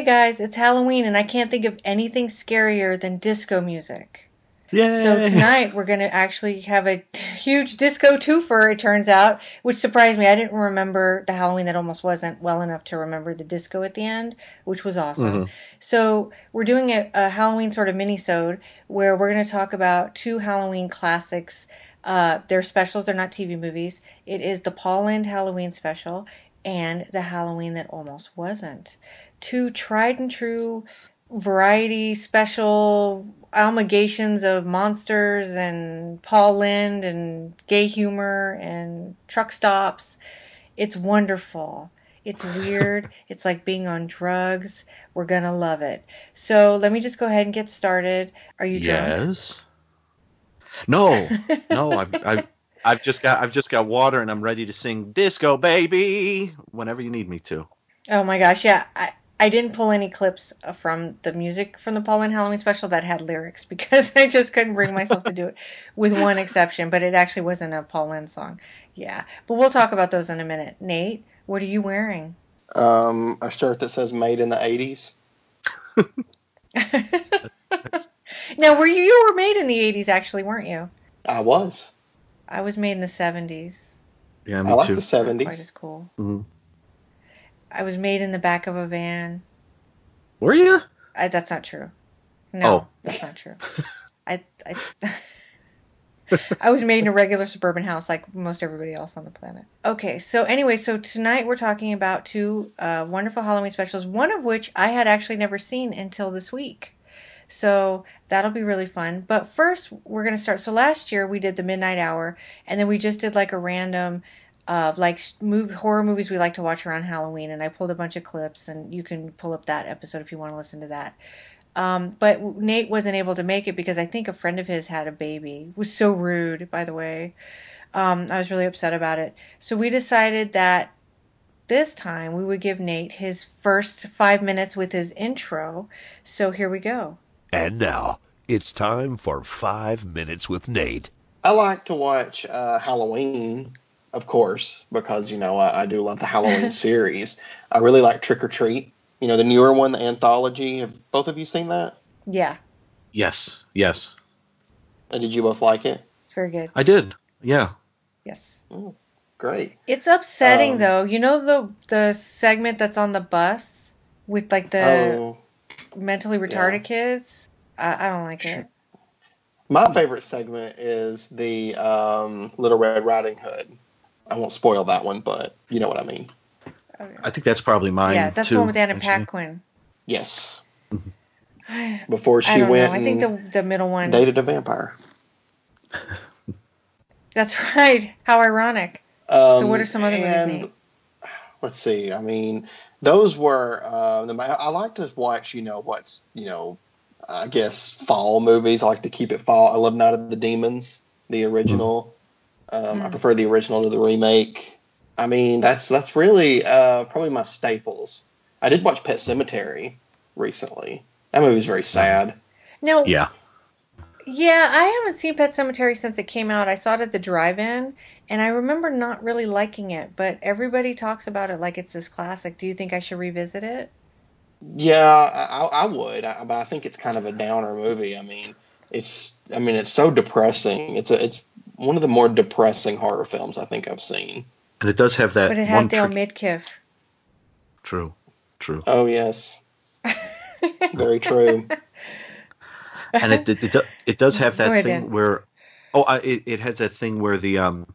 Hey guys, it's Halloween and I can't think of anything scarier than disco music. Yeah. So tonight we're going to actually have a huge disco twofer, it turns out, which surprised me. I didn't remember the Halloween that almost wasn't well enough to remember the disco at the end, which was awesome. So we're doing a, a Halloween sort of mini-sode where we're going to talk about two Halloween classics. Uh, they're specials, they're not TV movies. It is the Paul Lynde Halloween special and the Halloween that almost wasn't. Two tried and true variety special amalgamations of monsters and Paul Lynde and gay humor and truck stops. It's wonderful. It's weird. it's like being on drugs. We're going to love it. So let me just go ahead and get started. Are you drunk? Yes. No, no. I've, I've I've just got I've just got water and I'm ready to sing disco baby whenever you need me to. Oh my gosh, yeah. I, I didn't pull any clips from the music from the Paul Lynde Halloween special that had lyrics because I just couldn't bring myself to do it, with one exception. But it actually wasn't a Paul Lynde song. Yeah, but we'll talk about those in a minute. Nate, what are you wearing? Um, a shirt that says "Made in the '80s." now, were you you were made in the '80s? Actually, weren't you? I was. I was made in the '70s. Yeah, me I like too. the Not Quite '70s. as cool. Mhm. I was made in the back of a van. Were you? I, that's not true. No, Oh. that's not true. I, I, I was made in a regular suburban house like most everybody else on the planet. Okay, so anyway, so tonight we're talking about two uh, wonderful Halloween specials, one of which I had actually never seen until this week. So that'll be really fun. But first, we're going to start. So last year we did the Midnight Hour, and then we just did like a random uh, like sh- move horror movies we like to watch around Halloween, and I pulled a bunch of clips, and you can pull up that episode if you want to listen to that. Um, but Nate wasn't able to make it because I think a friend of his had a baby. It was so rude, by the way. Um, I was really upset about it. So we decided that this time we would give Nate his first five minutes with his intro. So here we go. And now, it's time for Five Minutes with Nate. I like to watch uh, Halloween, of course, because you know I, I do love the Halloween series. I really like Trick or Treat. You know the newer one, the anthology. Have both of you seen that? Yeah, Yes, yes, And did you both like it? it's very good. I did. Yeah. Yes. Great. It's upsetting Um, though. You know the the segment that's on the bus with like the oh, mentally retarded kids. I, I don't like it. my favorite segment is the um, Little Red Riding Hood. I won't spoil that one, but you know what I mean. I think that's probably mine. yeah, that's too, the one with Anna actually. Paquin. Yes. Before she don't went know. I think the the middle one. dated a vampire. That's right. How ironic. Um, So what are some other movies, Nate? Let's see. I mean, those were. Uh, the, I like to watch. You know what's you know, I guess fall movies. I like to keep it fall. I love Night of the Demons, the original. Um, I Mm. prefer the original to the remake. I mean, that's that's really uh, probably my staples. I did watch Pet Sematary recently. That movie's very sad. No. Yeah. Yeah, I haven't seen Pet Sematary since it came out. I saw it at the drive-in, and I remember not really liking it. But everybody talks about it like it's this classic. Do you think I should revisit it? Yeah, I, I I would, I, but I think it's kind of a downer movie. I mean, it's I mean it's so depressing. It's a it's one of the more depressing horror films I think I've seen. And it does have that But it has one Dale trick- Midkiff. True. True. Oh yes, very true. and it, it, it, it does have that ahead, thing where oh I, it, it has that thing where the um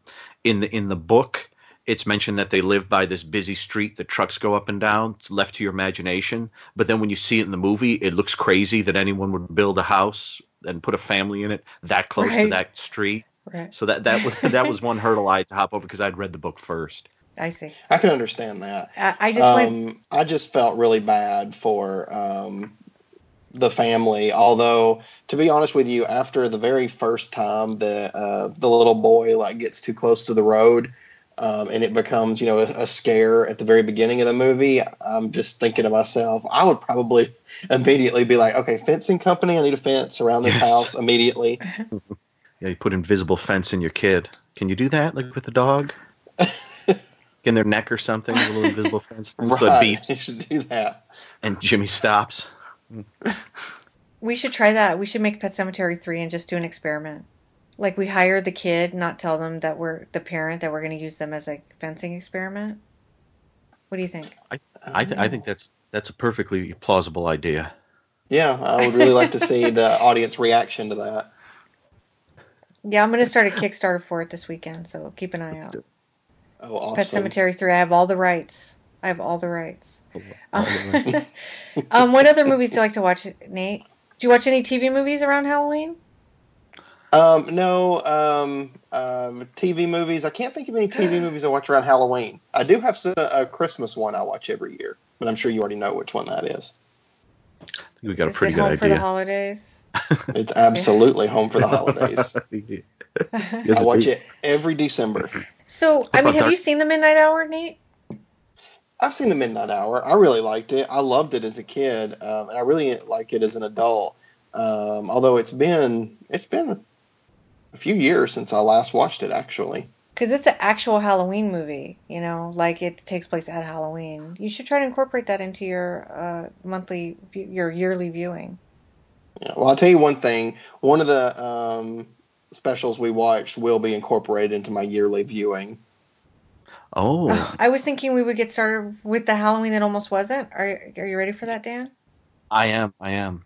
in the in the book it's mentioned that they live by this busy street the trucks go up and down it's left to your imagination but then when you see it in the movie it looks crazy that anyone would build a house and put a family in it that close to that street Right. so that that was that was one hurdle I had to hop over because I'd read the book first I see. I can understand that. I, I just went. Um, I just felt really bad for um, the family. Although, to be honest with you, after the very first time that uh, the little boy like gets too close to the road, um, and it becomes you know a, a scare at the very beginning of the movie, I'm just thinking to myself, I would probably immediately be like, okay, fencing company, I need a fence around this Yes. house immediately. yeah you put invisible fence in your kid can you do that like with the dog in their neck or something, a little invisible fence. Right. So it beeps, You should do that. and Jimmy stops. We should try that. We should make Pet Sematary 3 and just do an experiment. Like we hire the kid, not tell them that we're the parent that we're going to use them as a fencing experiment. What do you think? I, th- I think that's that's a perfectly plausible idea. Yeah, I would really like to see the audience reaction to that. Yeah, I'm going to start a Kickstarter for it this weekend, so keep an eye out. Oh, awesome. Pet Sematary 3. I have all the rights. I have all the rights. All the way. um, what other movies do you like to watch, Nate? Do you watch any TV movies around Halloween? Um, no, um, um, TV movies. I can't think of any TV movies I watch around Halloween. I do have a Christmas one I watch every year, but I'm sure you already know which one that is. I think we got a pretty it good home for the idea. holidays? It's absolutely home for the holidays. I watch it every December. So, I mean, have you seen The Midnight Hour, Nate? I've seen the Midnight Hour. I really liked it. I loved it as a kid, um, and I really like it as an adult. Um, although it's been it's been a few years since I last watched it. Actually, Because it's an actual Halloween movie, you know, like it takes place at Halloween. You should try to incorporate that into your uh, monthly, view- your yearly viewing. Yeah. well, I'll tell you one thing. One of the um, specials we watched will be incorporated into my yearly viewing. Oh, I was thinking we would get started with the Halloween that almost wasn't. Are Are you ready for that, Dan? I am. I am.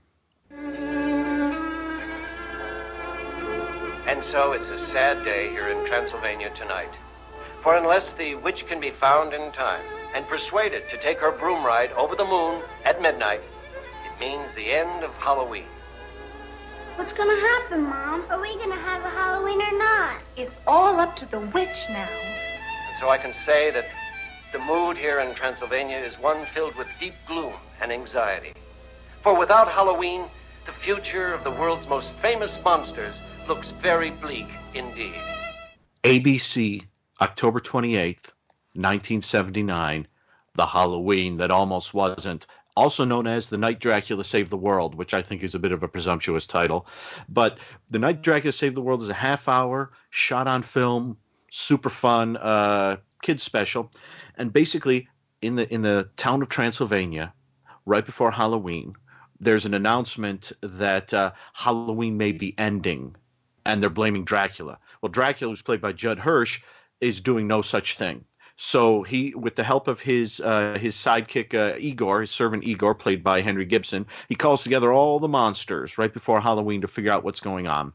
And so it's a sad day here in Transylvania tonight. For unless the witch can be found in time and persuaded to take her broom ride over the moon at midnight, it means the end of Halloween. What's gonna happen, Mom? Are we gonna have a Halloween or not? It's all up to the witch now. And so I can say that the mood here in Transylvania is one filled with deep gloom and anxiety. For without Halloween, the future of the world's most famous monsters looks very bleak indeed. ABC, October 28th, 1979, The Halloween That Almost Wasn't, also known as The Night Dracula Saved the World, which I think is a bit of a presumptuous title. But The Night Dracula Saved the World is a half hour, shot on film, super fun, uh, kids special. And basically, in the in the town of Transylvania, right before Halloween, there's an announcement that uh, Halloween may be ending, and they're blaming Dracula. Well, Dracula, who's played by Judd Hirsch, is doing no such thing. So he, with the help of his uh, his sidekick uh, Igor, his servant Igor, played by Henry Gibson, he calls together all the monsters right before Halloween to figure out what's going on,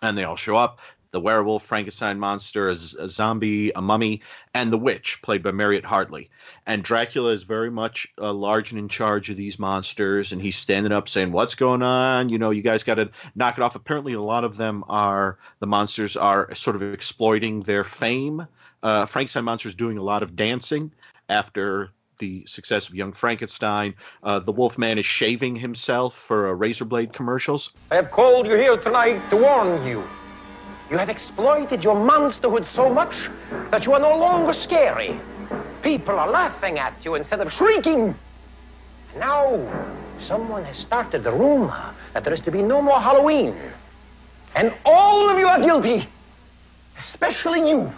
and they all show up. The werewolf, Frankenstein monster, a, zombie, a mummy, and the witch, played by Mariette Hartley. And Dracula is very much uh, large and in charge of these monsters, and he's standing up saying, "What's going on? You know, you guys got to knock it off." Apparently, a lot of them are the monsters are sort of exploiting their fame. Uh, Frankenstein monster is doing a lot of dancing after the success of Young Frankenstein. Uh, the Wolfman is shaving himself for uh, razor blade commercials. I have called you here tonight to warn you. You have exploited your monsterhood so much that you are no longer scary. People are laughing at you instead of shrieking. And now, someone has started the rumor that there is to be no more Halloween. And all of you are guilty, especially you.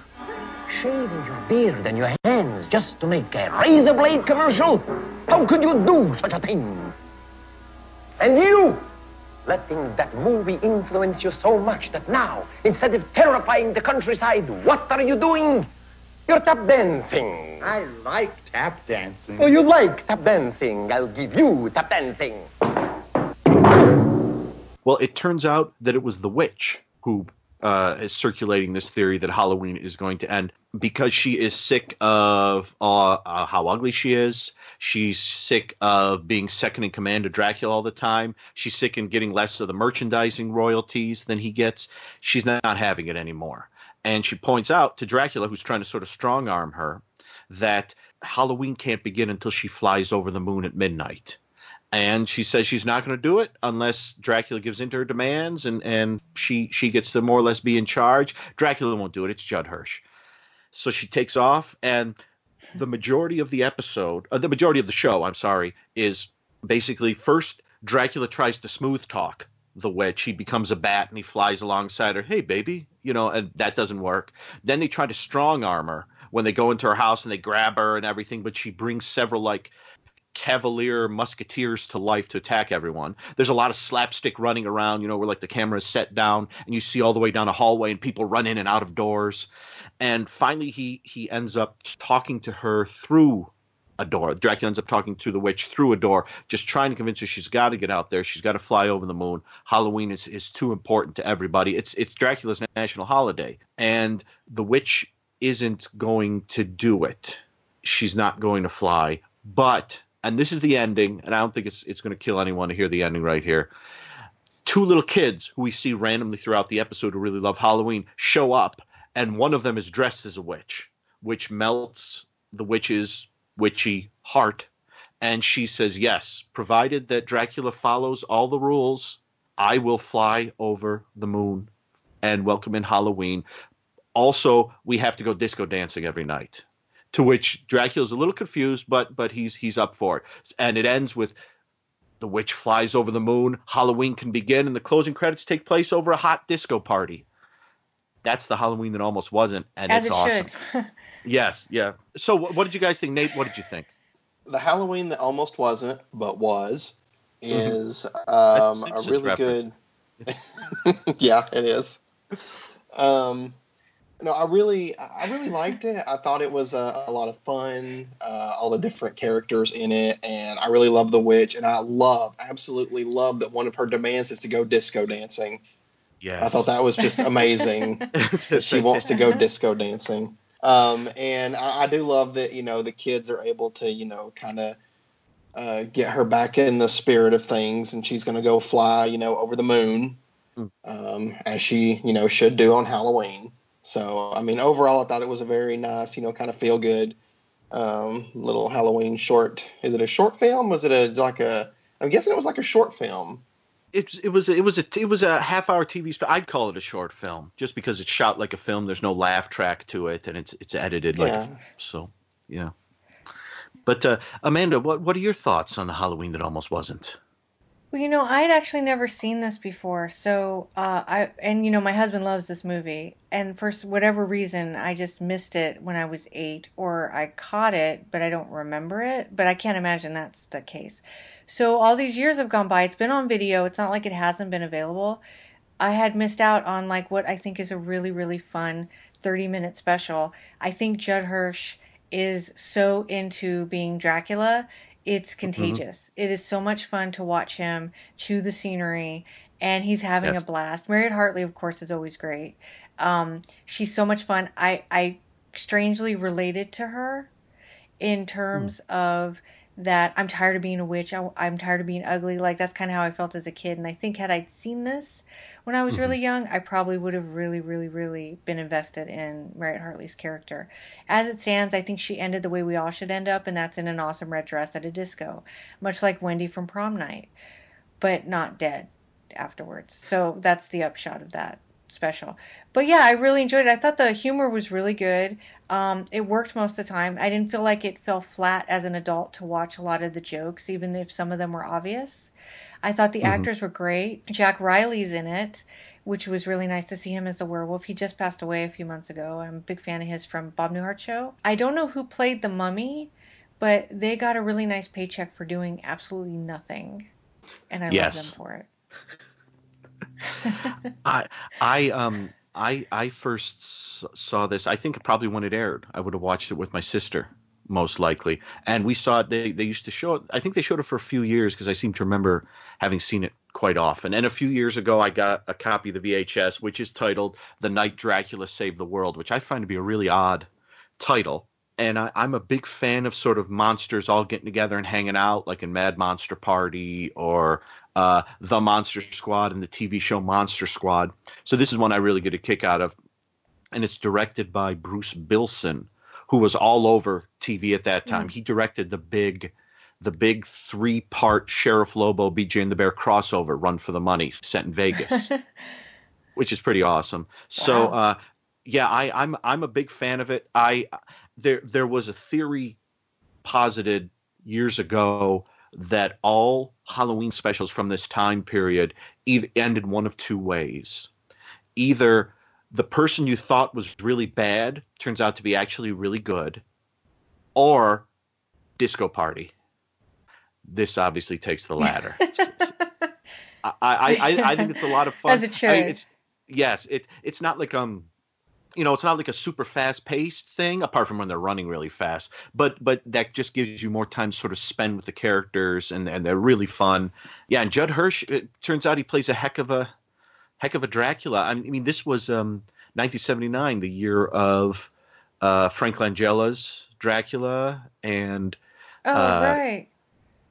Shaving your beard and your hands just to make a razor blade commercial? How could you do such a thing? And you, letting that movie influence you so much that now, instead of terrifying the countryside, what are you doing? You're tap dancing. I like tap dancing. Oh, you like tap dancing? I'll give you tap dancing. Well, it turns out that it was the witch who uh, is circulating this theory that Halloween is going to end because she is sick of uh, uh, how ugly she is. She's sick of being second in command to Dracula all the time. She's sick in getting less of the merchandising royalties than he gets. She's not having it anymore. And she points out to Dracula, who's trying to sort of strong arm her, that Halloween can't begin until she flies over the moon at midnight and she says she's not going to do it unless Dracula gives in to her demands and and she she gets to more or less be in charge. Dracula won't do it. It's Judd Hirsch. So she takes off, and the majority of the episode, uh, the majority of the show, I'm sorry, is basically first Dracula tries to smooth talk the witch. He becomes a bat and he flies alongside her. Hey, baby, you know, and that doesn't work. Then they try to strong arm her when they go into her house and they grab her and everything, but she brings several like cavalier musketeers to life to attack everyone. There's a lot of slapstick running around, you know, where like the camera is set down and you see all the way down a hallway and people run in and out of doors. And finally he he ends up talking to her through a door. Dracula ends up talking to the witch through a door, just trying to convince her she's got to get out there. She's got to fly over the moon. Halloween is, is too important to everybody. It's it's Dracula's national holiday, and the witch isn't going to do it. She's not going to fly, but and this is the ending, and I don't think it's it's going to kill anyone to hear the ending right here. Two little kids who we see randomly throughout the episode who really love Halloween show up, and one of them is dressed as a witch, which melts the witch's witchy heart. And she says, Yes, provided that Dracula follows all the rules, I will fly over the moon and welcome in Halloween. Also, we have to go disco dancing every night. To which Dracula's a little confused, but but he's he's up for it. And it ends with the witch flies over the moon, Halloween can begin, and the closing credits take place over a hot disco party. That's the Halloween that almost wasn't, and As it's it awesome. Yes, yeah. So, wh- what did you guys think, Nate? What did you think? The Halloween that almost wasn't, but was, Mhm. is That's um, a really reference. good. yeah, it is. Um, no, I really, I really liked it. I thought it was a, a lot of fun. Uh, all the different characters in it, and I really love the witch. And I love, absolutely love that one of her demands is to go disco dancing. Yes. I thought that was just amazing. that she wants to go disco dancing. Um, and I, I do love that you know the kids are able to you know kind of uh, get her back in the spirit of things, and she's going to go fly you know over the moon, Mm. um, as she you know should do on Halloween. So I mean, overall, I thought it was a very nice you know kind of feel good um, little Halloween short. Is it a short film? Was it a like a? I'm guessing it was like a short film. It, it was it was a it was a half hour TV. I'd call it a short film just because it's shot like a film. There's no laugh track to it, and it's it's edited like Yeah. so. Yeah. But uh, Amanda, what what are your thoughts on the Halloween that almost wasn't? Well, you know, I'd actually never seen this before, so uh, I and you know my husband loves this movie, and for whatever reason, I just missed it when I was eight, or I caught it, but I don't remember it. But I can't imagine that's the case. So all these years have gone by. It's been on video. It's not like it hasn't been available. I had missed out on like what I think is a really really fun 30 minute special. I think Judd Hirsch is so into being Dracula. It's contagious. It is so much fun to watch him chew the scenery and he's having Yes. a blast. Mariette Hartley of course is always great. Um she's so much fun. I I strangely related to her in terms of that I'm tired of being a witch. I, I'm tired of being ugly. Like that's kind of how I felt as a kid. And I think had I seen this when I was really mm-hmm. young, I probably would have really, really, really been invested in Mariette Hartley's character. As it stands, I think she ended the way we all should end up, and that's in an awesome red dress at a disco, much like Wendy from prom night, but not dead afterwards. So that's the upshot of that special. But yeah, I really enjoyed it. I thought the humor was really good. Um, it worked most of the time. I didn't feel like it fell flat as an adult to watch a lot of the jokes, even if some of them were obvious. I thought the Mhm. actors were great. Jack Riley's in it, which was really nice to see him as the werewolf. He just passed away a few months ago. I'm a big fan of his from Bob Newhart Show. I don't know who played the mummy, but they got a really nice paycheck for doing absolutely nothing. And I Yes. love them for it. I I um I I first saw this. I think probably when it aired. I would have watched it with my sister, most likely. And we saw it. They they used to show it. I think they showed it for a few years because I seem to remember having seen it quite often. And a few years ago, I got a copy of the VHS, which is titled "The Night Dracula Saved the World," which I find to be a really odd title. And I, I'm a big fan of sort of monsters all getting together and hanging out, like in Mad Monster Party or uh, The Monster Squad and the TV show Monster Squad. So this is one I really get a kick out of, and it's directed by Bruce Bilson, who was all over TV at that time. He directed the big, the big three-part Sheriff Lobo, BJ and the Bear crossover, Run for the Money, set in Vegas, which is pretty awesome. So, uh, yeah, I, I'm I'm a big fan of it. I there there was a theory posited years ago that all Halloween specials from this time period either ended one of two ways. Either the person you thought was really bad turns out to be actually really good, or Disco Party. This obviously takes the latter. I, I, I, I think it's a lot of fun. As it should. I- it's yes, it it's not like um you know, it's not like a super fast paced thing, apart from when they're running really fast. But but that just gives you more time to sort of spend with the characters, and and they're really fun. Yeah, and Judd Hirsch. It turns out he plays a heck of a heck of a Dracula. I mean, this was um, 1979, the year of uh, Frank Langella's Dracula, and Oh, uh, right.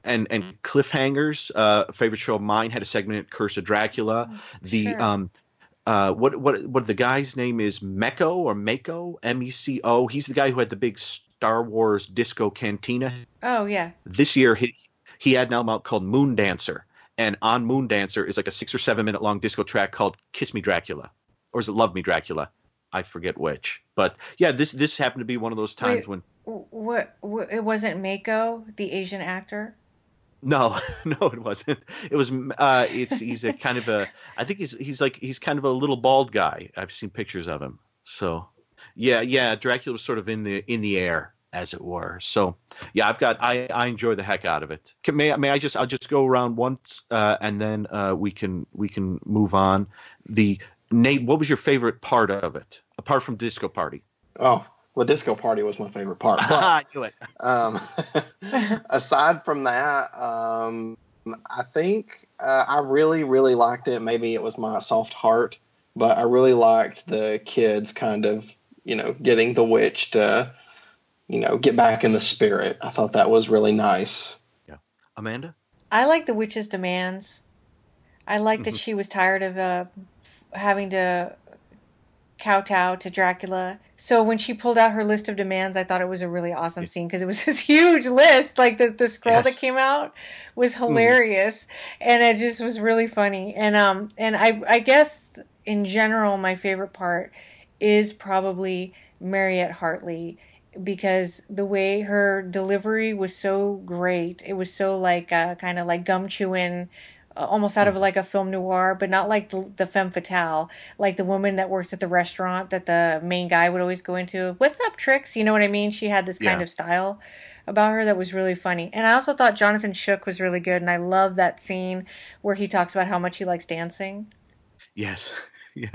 and and cliffhangers. Uh, favorite show of mine had a segment Curse of Dracula. The sure. um, uh, what what what the guy's name is Meco or Mako M E C O. He's the guy who had the big Star Wars disco cantina. Oh, yeah. This year he he had an album out called Moon Dancer, and on Moon Dancer is like a six or seven minute long disco track called Kiss Me Dracula, or is it Love Me Dracula? I forget which, but yeah, this this happened to be one of those times Wait. when What, what? It wasn't Mako, the Asian actor. No, no, it wasn't. It was. Uh, it's he's a kind of a. I think he's he's like he's kind of a little bald guy. I've seen pictures of him. So, yeah, yeah. Dracula was sort of in the in the air, as it were. So, yeah, I've got. I I enjoy the heck out of it. Can, may I- may I just I'll just go around once, uh, and then uh, we can we can move on. The Nate, what was your favorite part of it, apart from Disco Party? Oh, well, Disco Party was my favorite part. But I knew it. um, aside from that, um, I think uh, I really, really liked it. Maybe it was my soft heart, but I really liked the kids kind of, you know, getting the witch to, you know, get back in the spirit. I thought that was really nice. Yeah. Amanda. I like the witch's demands. I like Mm-hmm. that she was tired of uh, f- having to kowtow to Dracula. So when she pulled out her list of demands, I thought it was a really awesome scene because it was this huge list. Like the, the scroll Yes. that came out was hilarious, and it just was really funny. And um and I I guess in general my favorite part is probably Mariette Hartley because the way her delivery was so great. It was so like uh, kind of like gum chewing, Uh, almost out of hmm. like a film noir, but not like the, the femme fatale, like the woman that works at the restaurant that the main guy would always go into. What's up, Tricks? You know what I mean? She had this kind Yeah. of style about her that was really funny. And I also thought Jonathan Schuck was really good, and I love that scene where he talks about how much he likes dancing. Yes. yeah.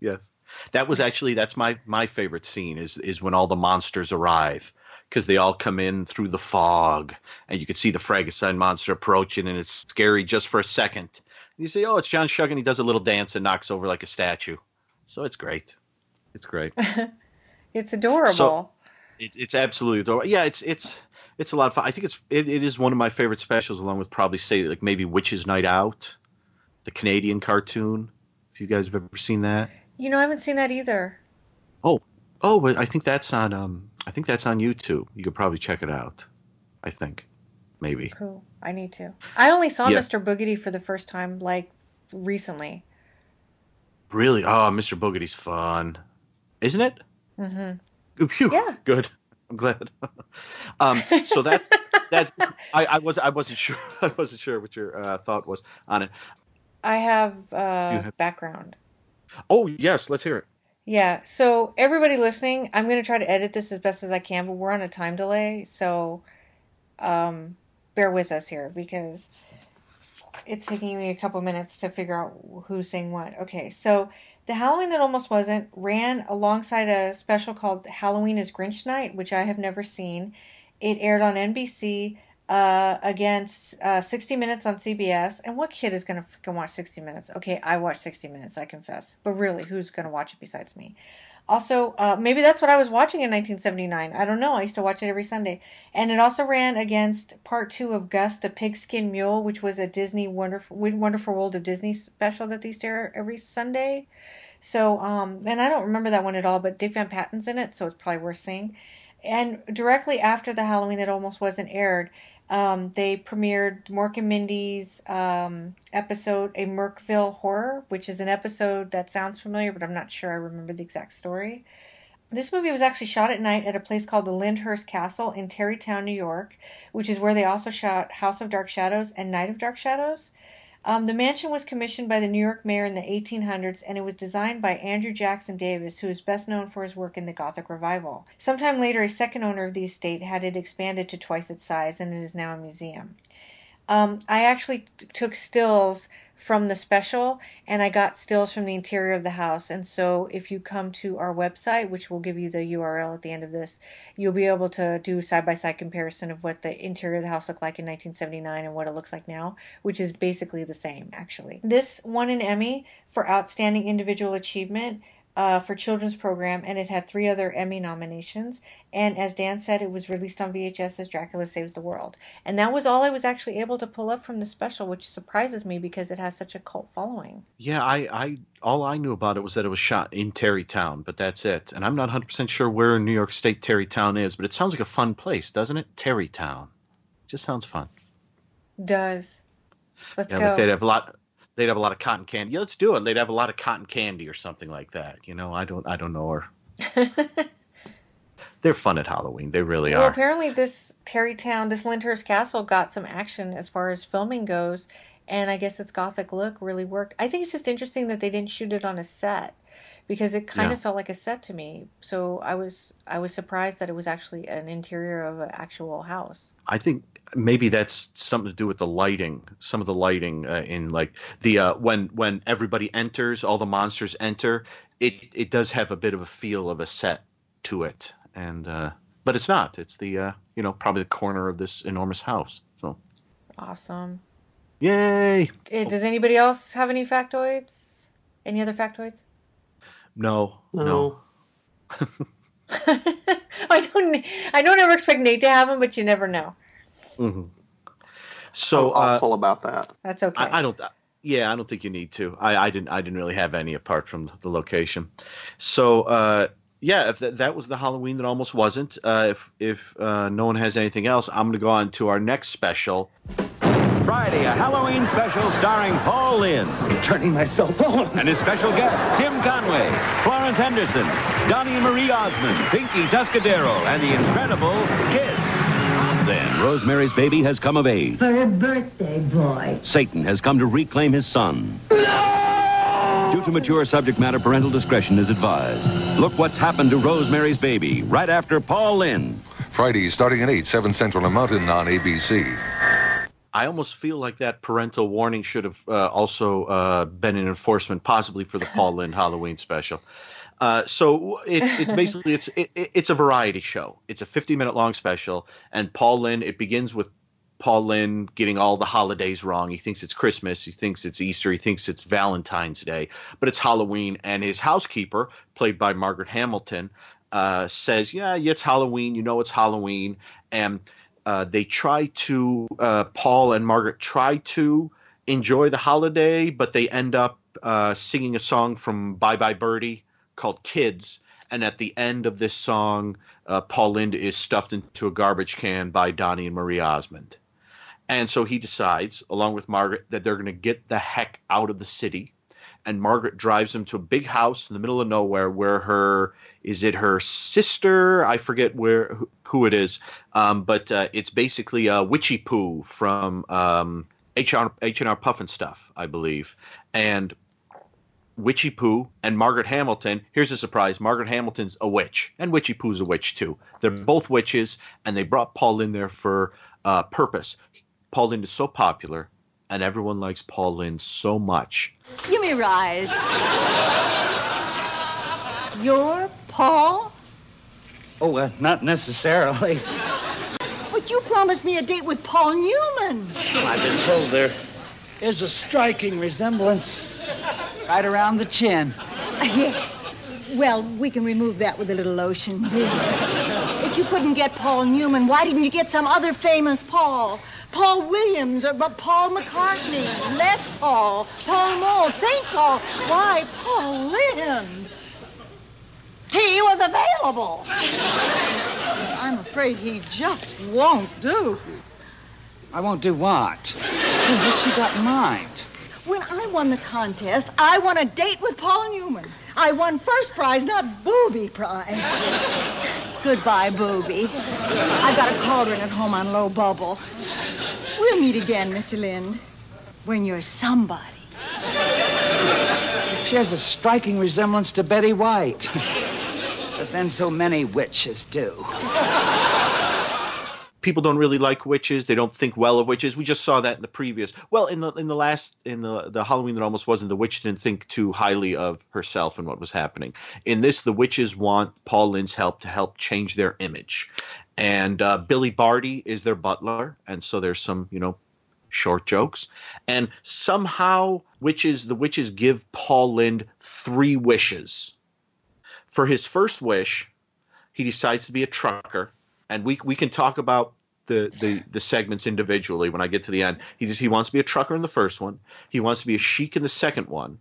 Yes. That was actually that's my my favorite scene is is when all the monsters arrive because they all come in through the fog and you can see the Frankenstein monster approaching and it's scary just for a second. And you say, "Oh, it's John Schuck," and he does a little dance and knocks over like a statue. So it's great. It's great. It's adorable. It, it's absolutely adorable. Yeah, it's it's it's a lot of fun. I think it's it, it is one of my favorite specials, along with probably say like maybe Witches Night Out, the Canadian cartoon. If you guys have ever seen that. you know, I haven't seen that either. Oh, oh, but I think that's on. Um, I think that's on YouTube. You could probably check it out. I think, maybe. Cool. I need to. I only saw Yeah. Mr. Boogedy for the first time like recently. Really? Oh, Mr. Boogedy's fun, isn't it? Mm-hmm. Phew, Yeah. Good. I'm glad. um, so that's that's. I, I was I wasn't sure. I wasn't sure what your uh, thought was on it. I have uh, have- background. Oh yes, let's hear it. Yeah. So everybody listening, I'm gonna try to edit this as best as I can, but we're on a time delay, so um, bear with us here because it's taking me a couple minutes to figure out who's saying what. Okay, so the Halloween that almost wasn't ran alongside a special called Halloween is Grinch Night, which I have never seen. It aired on NBC uh, against uh, 60 Minutes on CBS. And what kid is going to fucking watch 60 Minutes? Okay, I watch 60 Minutes, I confess. But really, who's going to watch it besides me? Also, uh, maybe that's what I was watching in 1979. I don't know. I used to watch it every Sunday. And it also ran against part two of Gus the Pigskin Mule, which was a Disney Wonderful, Wonderful World of Disney special that they used air every Sunday. So, um, and I don't remember that one at all, but Dick Van Patten's in it, so it's probably worth seeing. And directly after the Halloween that almost wasn't aired, um, they premiered Mork and Mindy's um, episode, A Merkville Horror, which is an episode that sounds familiar, but I'm not sure I remember the exact story. This movie was actually shot at night at a place called the Lyndhurst Castle in Tarrytown, New York, which is where they also shot House of Dark Shadows and Night of Dark Shadows. Um, the mansion was commissioned by the New York mayor in the 1800s and it was designed by Andrew Jackson Davis, who is best known for his work in the Gothic Revival. Sometime later, a second owner of the estate had it expanded to twice its size and it is now a museum. Um, I actually t- took stills from the special and I got stills from the interior of the house. And so if you come to our website, which will give you the URL at the end of this, you'll be able to do side by side comparison of what the interior of the house looked like in 1979 and what it looks like now, which is basically the same actually. This won an Emmy for outstanding individual achievement uh, for children's program, and it had three other Emmy nominations. And as Dan said, it was released on VHS as Dracula Saves the World. And that was all I was actually able to pull up from the special, which surprises me because it has such a cult following. Yeah, I, I all I knew about it was that it was shot in Tarrytown, but that's it. And I'm not 100% sure where in New York State Tarrytown is, but it sounds like a fun place, doesn't it? Tarrytown. Just sounds fun. Does. Let's yeah, go. like they'd have a lot they'd have a lot of cotton candy. Yeah, let's do it. They'd have a lot of cotton candy or something like that. You know, I don't I don't know or they're fun at Halloween. They really well, are. apparently this Tarrytown, this Lyndhurst Castle got some action as far as filming goes, and I guess its gothic look really worked. I think it's just interesting that they didn't shoot it on a set because it kind Yeah. of felt like a set to me. So I was I was surprised that it was actually an interior of an actual house. I think maybe that's something to do with the lighting. Some of the lighting uh, in like the uh, when when everybody enters, all the monsters enter. It it does have a bit of a feel of a set to it, and uh, but it's not. It's the uh, you know probably the corner of this enormous house. So Awesome. yay! Does anybody else have any factoids? Any other factoids? No, no. I don't. I don't ever expect Nate to have them, but you never know. hmm So I'm uh, awful about that. That's okay. I, I don't. Yeah, I don't think you need to. I, I didn't. I didn't really have any apart from the location. So uh, yeah, if that, that was the Halloween that almost wasn't. Uh, if if uh, no one has anything else, I'm going to go on to our next special. Friday, a Halloween special starring Paul Lynde. Turning myself on. And his special guests, Tim Conway, Florence Henderson, Donnie and Marie Osmond, Pinky Tuscadero, and the incredible Kids. Then, Rosemary's baby has come of age. For a birthday boy. Satan has come to reclaim his son. No! Due to mature subject matter, parental discretion is advised. Look what's happened to Rosemary's baby right after Paul Lynde. Friday, starting at 8, 7 Central and Mountain on ABC. I almost feel like that parental warning should have uh, also uh, been an enforcement, possibly for the Paul Lynde Halloween special. Uh, so it, it's basically it's it, it- it's a variety show. It's a 50 minute long special, and Paul Lynde. It begins with Paul Lynde getting all the holidays wrong. He thinks it's Christmas. He thinks it's Easter. He thinks it's Valentine's Day, but it's Halloween. And his housekeeper, played by Margaret Hamilton, uh, says, "Yeah, yeah, it's Halloween. You know, it's Halloween." And uh, they try to uh, Paul and Margaret try to enjoy the holiday, but they end up uh, singing a song from Bye Bye Birdie called "Kids." And at the end of this song, uh, Paul Lynde is stuffed into a garbage can by Donnie and Marie Osmond. And so he decides, along with Margaret, that they're going to get the heck out of the city. And Margaret drives them to a big house in the middle of nowhere where her is it her sister? I forget where who, who it is, um, but uh, it's basically a witchy poo from um, H&R, H&R Pufnstuf, I believe. And Witchy Poo and Margaret Hamilton. Here's a surprise: Margaret Hamilton's a witch, and Witchy Poo's a witch too. They're both witches, and they brought Paul in there for uh, purpose. Paul Lynde is so popular, and everyone likes Paul Lynde so much. Give me a rise. You're Paul? Oh, uh, not necessarily. But you promised me a date with Paul Newman. I've been told there is a striking resemblance right around the chin. Yes. Well, we can remove that with a little lotion. If you couldn't get Paul Newman, why didn't you get some other famous Paul? Paul Williams or but Paul McCartney, Les Paul, Paul Mole, St. Paul. Why, Paul Lynde? He was available. I'm afraid he just won't do. I won't do what? Hey, what's she got in mind? When I won the contest, I won a date with Paul Newman. I won first prize, not booby prize. Goodbye, booby. I've got a cauldron at home on low bubble. We'll meet again, Mr. Lynde. when you're somebody. She has a striking resemblance to Betty White. but then so many witches do. people don't really like witches. They don't think well of witches. We just saw that in the previous. Well, in the in the last in the the Halloween that almost wasn't, the witch didn't think too highly of herself and what was happening. In this, the witches want Paul Lynde's help to help change their image, and uh, Billy Barty is their butler, and so there's some you know short jokes, and somehow witches the witches give Paul Lynde three wishes. For his first wish, he decides to be a trucker and we we can talk about the, the the segments individually when I get to the end. He just, he wants to be a trucker in the first one. He wants to be a sheik in the second one,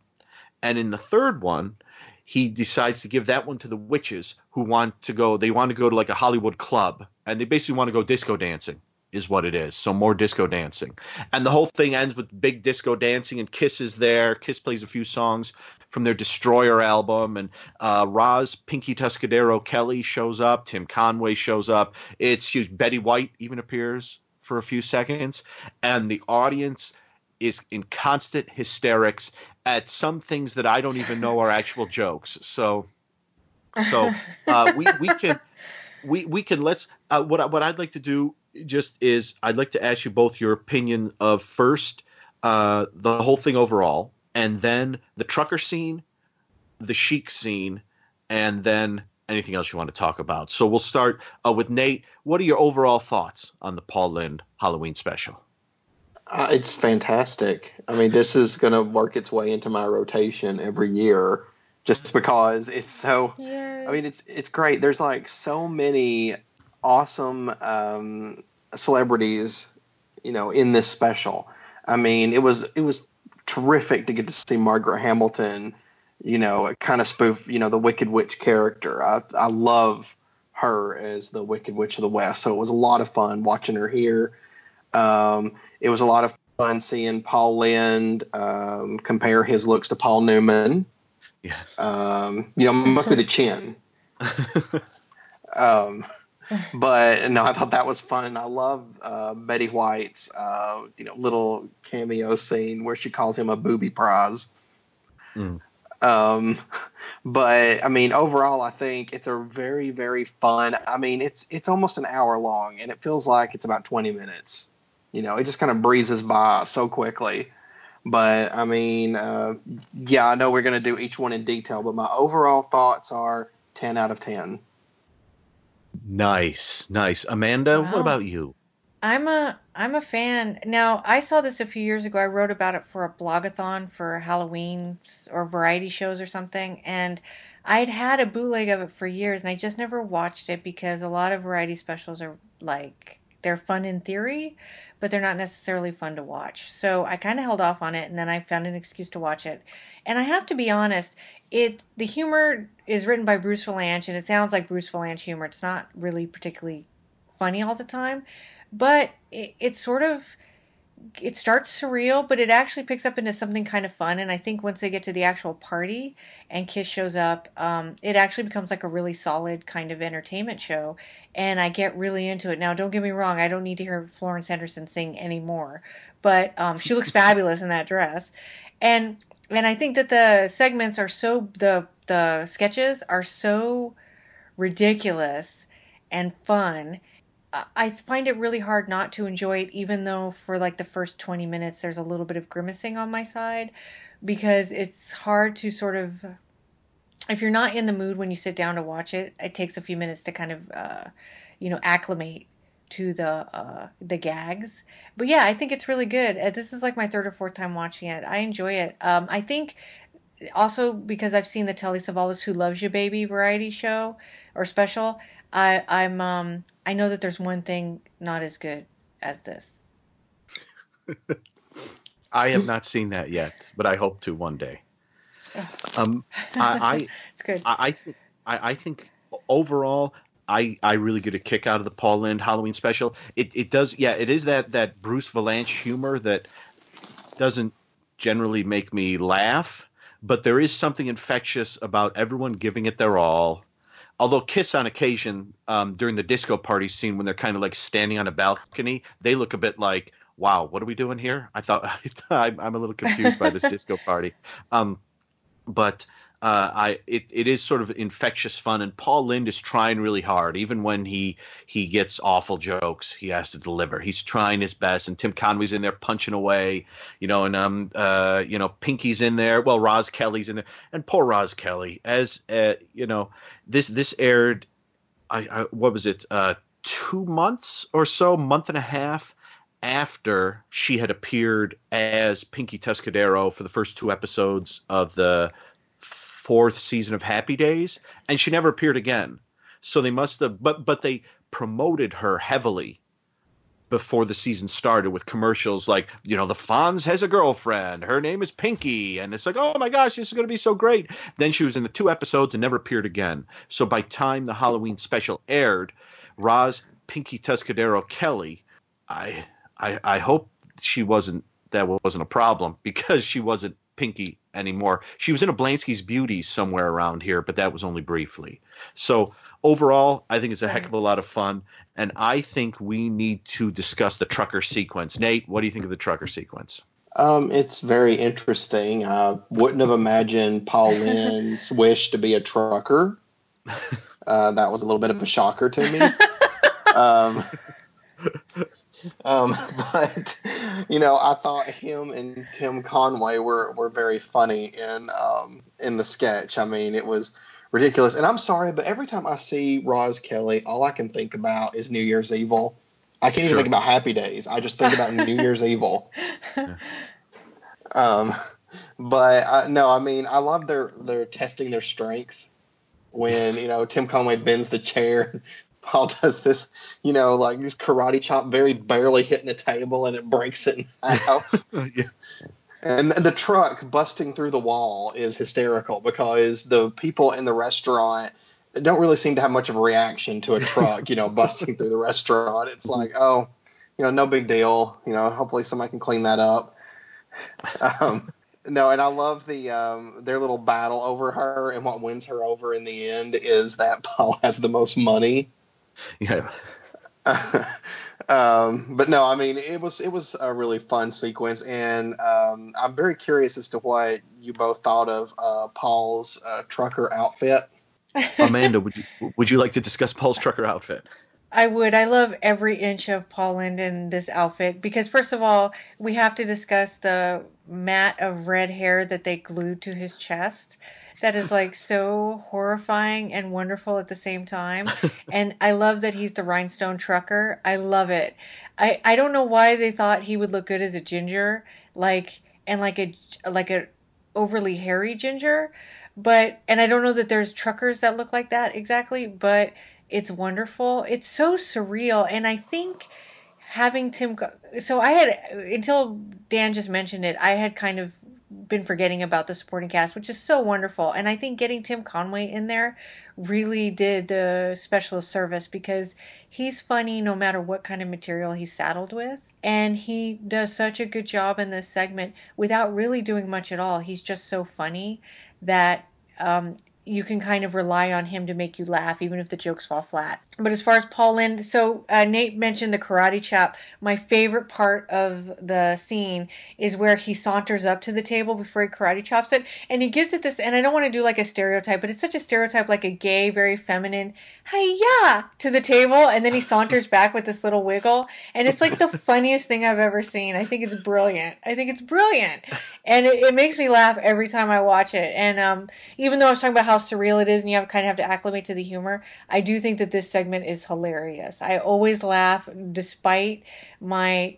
and in the third one, he decides to give that one to the witches who want to go. They want to go to like a Hollywood club, and they basically want to go disco dancing. Is what it is. So more disco dancing, and the whole thing ends with big disco dancing and Kiss is there. Kiss plays a few songs from their Destroyer album, and uh, Roz Pinky Tuscadero Kelly shows up, Tim Conway shows up. It's huge. Betty White even appears for a few seconds, and the audience is in constant hysterics at some things that I don't even know are actual jokes. So, so uh, we we can we we can let's uh, what I, what I'd like to do just is I'd like to ask you both your opinion of first uh, the whole thing overall, and then the trucker scene, the sheik scene, and then anything else you want to talk about. So we'll start uh, with Nate. What are your overall thoughts on the Paul Lynde Halloween special? Uh, it's fantastic. I mean, this is going to work its way into my rotation every year, just because it's so. Yay. I mean, it's it's great. There's like so many awesome um, celebrities, you know, in this special. I mean, it was it was terrific to get to see Margaret Hamilton, you know, kind of spoof, you know, the Wicked Witch character. I I love her as the Wicked Witch of the West, so it was a lot of fun watching her here. Um, it was a lot of fun seeing Paul Lynde um, compare his looks to Paul Newman. Yes. Um, you know, must be the chin. um, but no, I thought that was fun. and I love uh, Betty White's uh, you know little cameo scene where she calls him a booby prize. Mm. Um, but I mean, overall, I think it's a very very fun. I mean, it's it's almost an hour long, and it feels like it's about twenty minutes. You know, it just kind of breezes by so quickly. But I mean, uh, yeah, I know we're going to do each one in detail, but my overall thoughts are ten out of ten. Nice, nice. Amanda, wow. what about you? I'm a I'm a fan. Now, I saw this a few years ago. I wrote about it for a blogathon for Halloween or variety shows or something, and I'd had a bootleg of it for years, and I just never watched it because a lot of variety specials are like they're fun in theory, but they're not necessarily fun to watch. So I kind of held off on it, and then I found an excuse to watch it. And I have to be honest, it the humor is written by Bruce Vilanch, and it sounds like Bruce Vilanch humor. It's not really particularly funny all the time, but it, it's sort of it starts surreal, but it actually picks up into something kind of fun. And I think once they get to the actual party and Kiss shows up, um, it actually becomes like a really solid kind of entertainment show. And I get really into it. Now, don't get me wrong, I don't need to hear Florence Henderson sing anymore, but um, she looks fabulous in that dress. And and I think that the segments are so the the sketches are so ridiculous and fun. I find it really hard not to enjoy it, even though for like the first 20 minutes there's a little bit of grimacing on my side because it's hard to sort of, if you're not in the mood when you sit down to watch it, it takes a few minutes to kind of, uh, you know, acclimate to the uh, the gags. But yeah, I think it's really good. Uh, this is like my third or fourth time watching it. I enjoy it. Um, I think also because I've seen the Telly Savalas Who Loves You Baby variety show or special. I I'm um I know that there's one thing not as good as this. I have not seen that yet, but I hope to one day. Um, I, I it's good. I, I think I, I think overall I, I really get a kick out of the Paul Lynde Halloween special. It it does yeah it is that that Bruce Vilanch humor that doesn't generally make me laugh, but there is something infectious about everyone giving it their all. Although Kiss on occasion um, during the disco party scene when they're kind of like standing on a balcony, they look a bit like wow, what are we doing here? I thought I'm, I'm a little confused by this disco party. Um, but uh, I it, it is sort of infectious fun, and Paul Lynde is trying really hard. Even when he he gets awful jokes, he has to deliver. He's trying his best, and Tim Conway's in there punching away, you know, and um uh you know Pinky's in there. Well, Roz Kelly's in there, and poor Roz Kelly. As uh, you know, this this aired, I, I what was it? Uh, two months or so, month and a half after she had appeared as Pinky Tuscadero for the first two episodes of the fourth season of Happy Days, and she never appeared again. So they must have, but but they promoted her heavily before the season started with commercials like, you know, the Fonz has a girlfriend. Her name is Pinky. And it's like, oh my gosh, this is going to be so great. Then she was in the two episodes and never appeared again. So by time the Halloween special aired, Roz Pinky Tuscadero Kelly, I I, I hope she wasn't that wasn't a problem because she wasn't Pinky anymore. She was in a Blansky's Beauty somewhere around here, but that was only briefly. So overall, I think it's a heck of a lot of fun, and I think we need to discuss the trucker sequence. Nate, what do you think of the trucker sequence? Um, it's very interesting. I wouldn't have imagined Paul Lynde's wish to be a trucker. Uh, that was a little bit of a shocker to me. um, um, but you know, I thought him and Tim Conway were were very funny in um, in the sketch. I mean, it was ridiculous. And I'm sorry, but every time I see Roz Kelly, all I can think about is New Year's Evil. I can't even think about Happy Days. I just think about New Year's Evil. Um, but uh, no, I mean, I love their their testing their strength when you know Tim Conway bends the chair. Paul does this, you know, like this karate chop, very barely hitting the table, and it breaks it in half. And the truck busting through the wall is hysterical because the people in the restaurant don't really seem to have much of a reaction to a truck, you know, busting through the restaurant. It's like, oh, you know, no big deal. You know, hopefully somebody can clean that up. Um, no, and I love the um, their little battle over her, and what wins her over in the end is that Paul has the most money. Yeah. um, but no, I mean it was it was a really fun sequence, and um, I'm very curious as to what you both thought of uh, Paul's uh, trucker outfit. Amanda, would you would you like to discuss Paul's trucker outfit? I would. I love every inch of Paul Lynde in this outfit because, first of all, we have to discuss the mat of red hair that they glued to his chest. That is like so horrifying and wonderful at the same time. and I love that he's the rhinestone trucker. I love it. I, I don't know why they thought he would look good as a ginger, like and like a like a overly hairy ginger, but and I don't know that there's truckers that look like that exactly, but it's wonderful. It's so surreal, and I think having Tim. So I had until Dan just mentioned it. I had kind of been forgetting about the supporting cast, which is so wonderful. And I think getting Tim Conway in there really did the specialist service because he's funny no matter what kind of material he's saddled with. And he does such a good job in this segment without really doing much at all. He's just so funny that um, you can kind of rely on him to make you laugh, even if the jokes fall flat. But as far as Paul Lynde, so uh, Nate mentioned the karate chop. My favorite part of the scene is where he saunters up to the table before he karate chops it, and he gives it this. And I don't want to do like a stereotype, but it's such a stereotype, like a gay, very feminine, "Hiya" to the table, and then he saunters back with this little wiggle, and it's like the funniest thing I've ever seen. I think it's brilliant. I think it's brilliant, and it, it makes me laugh every time I watch it. And um, even though I was talking about how surreal it is, and you have kind of have to acclimate to the humor, I do think that this segment is hilarious. I always laugh despite my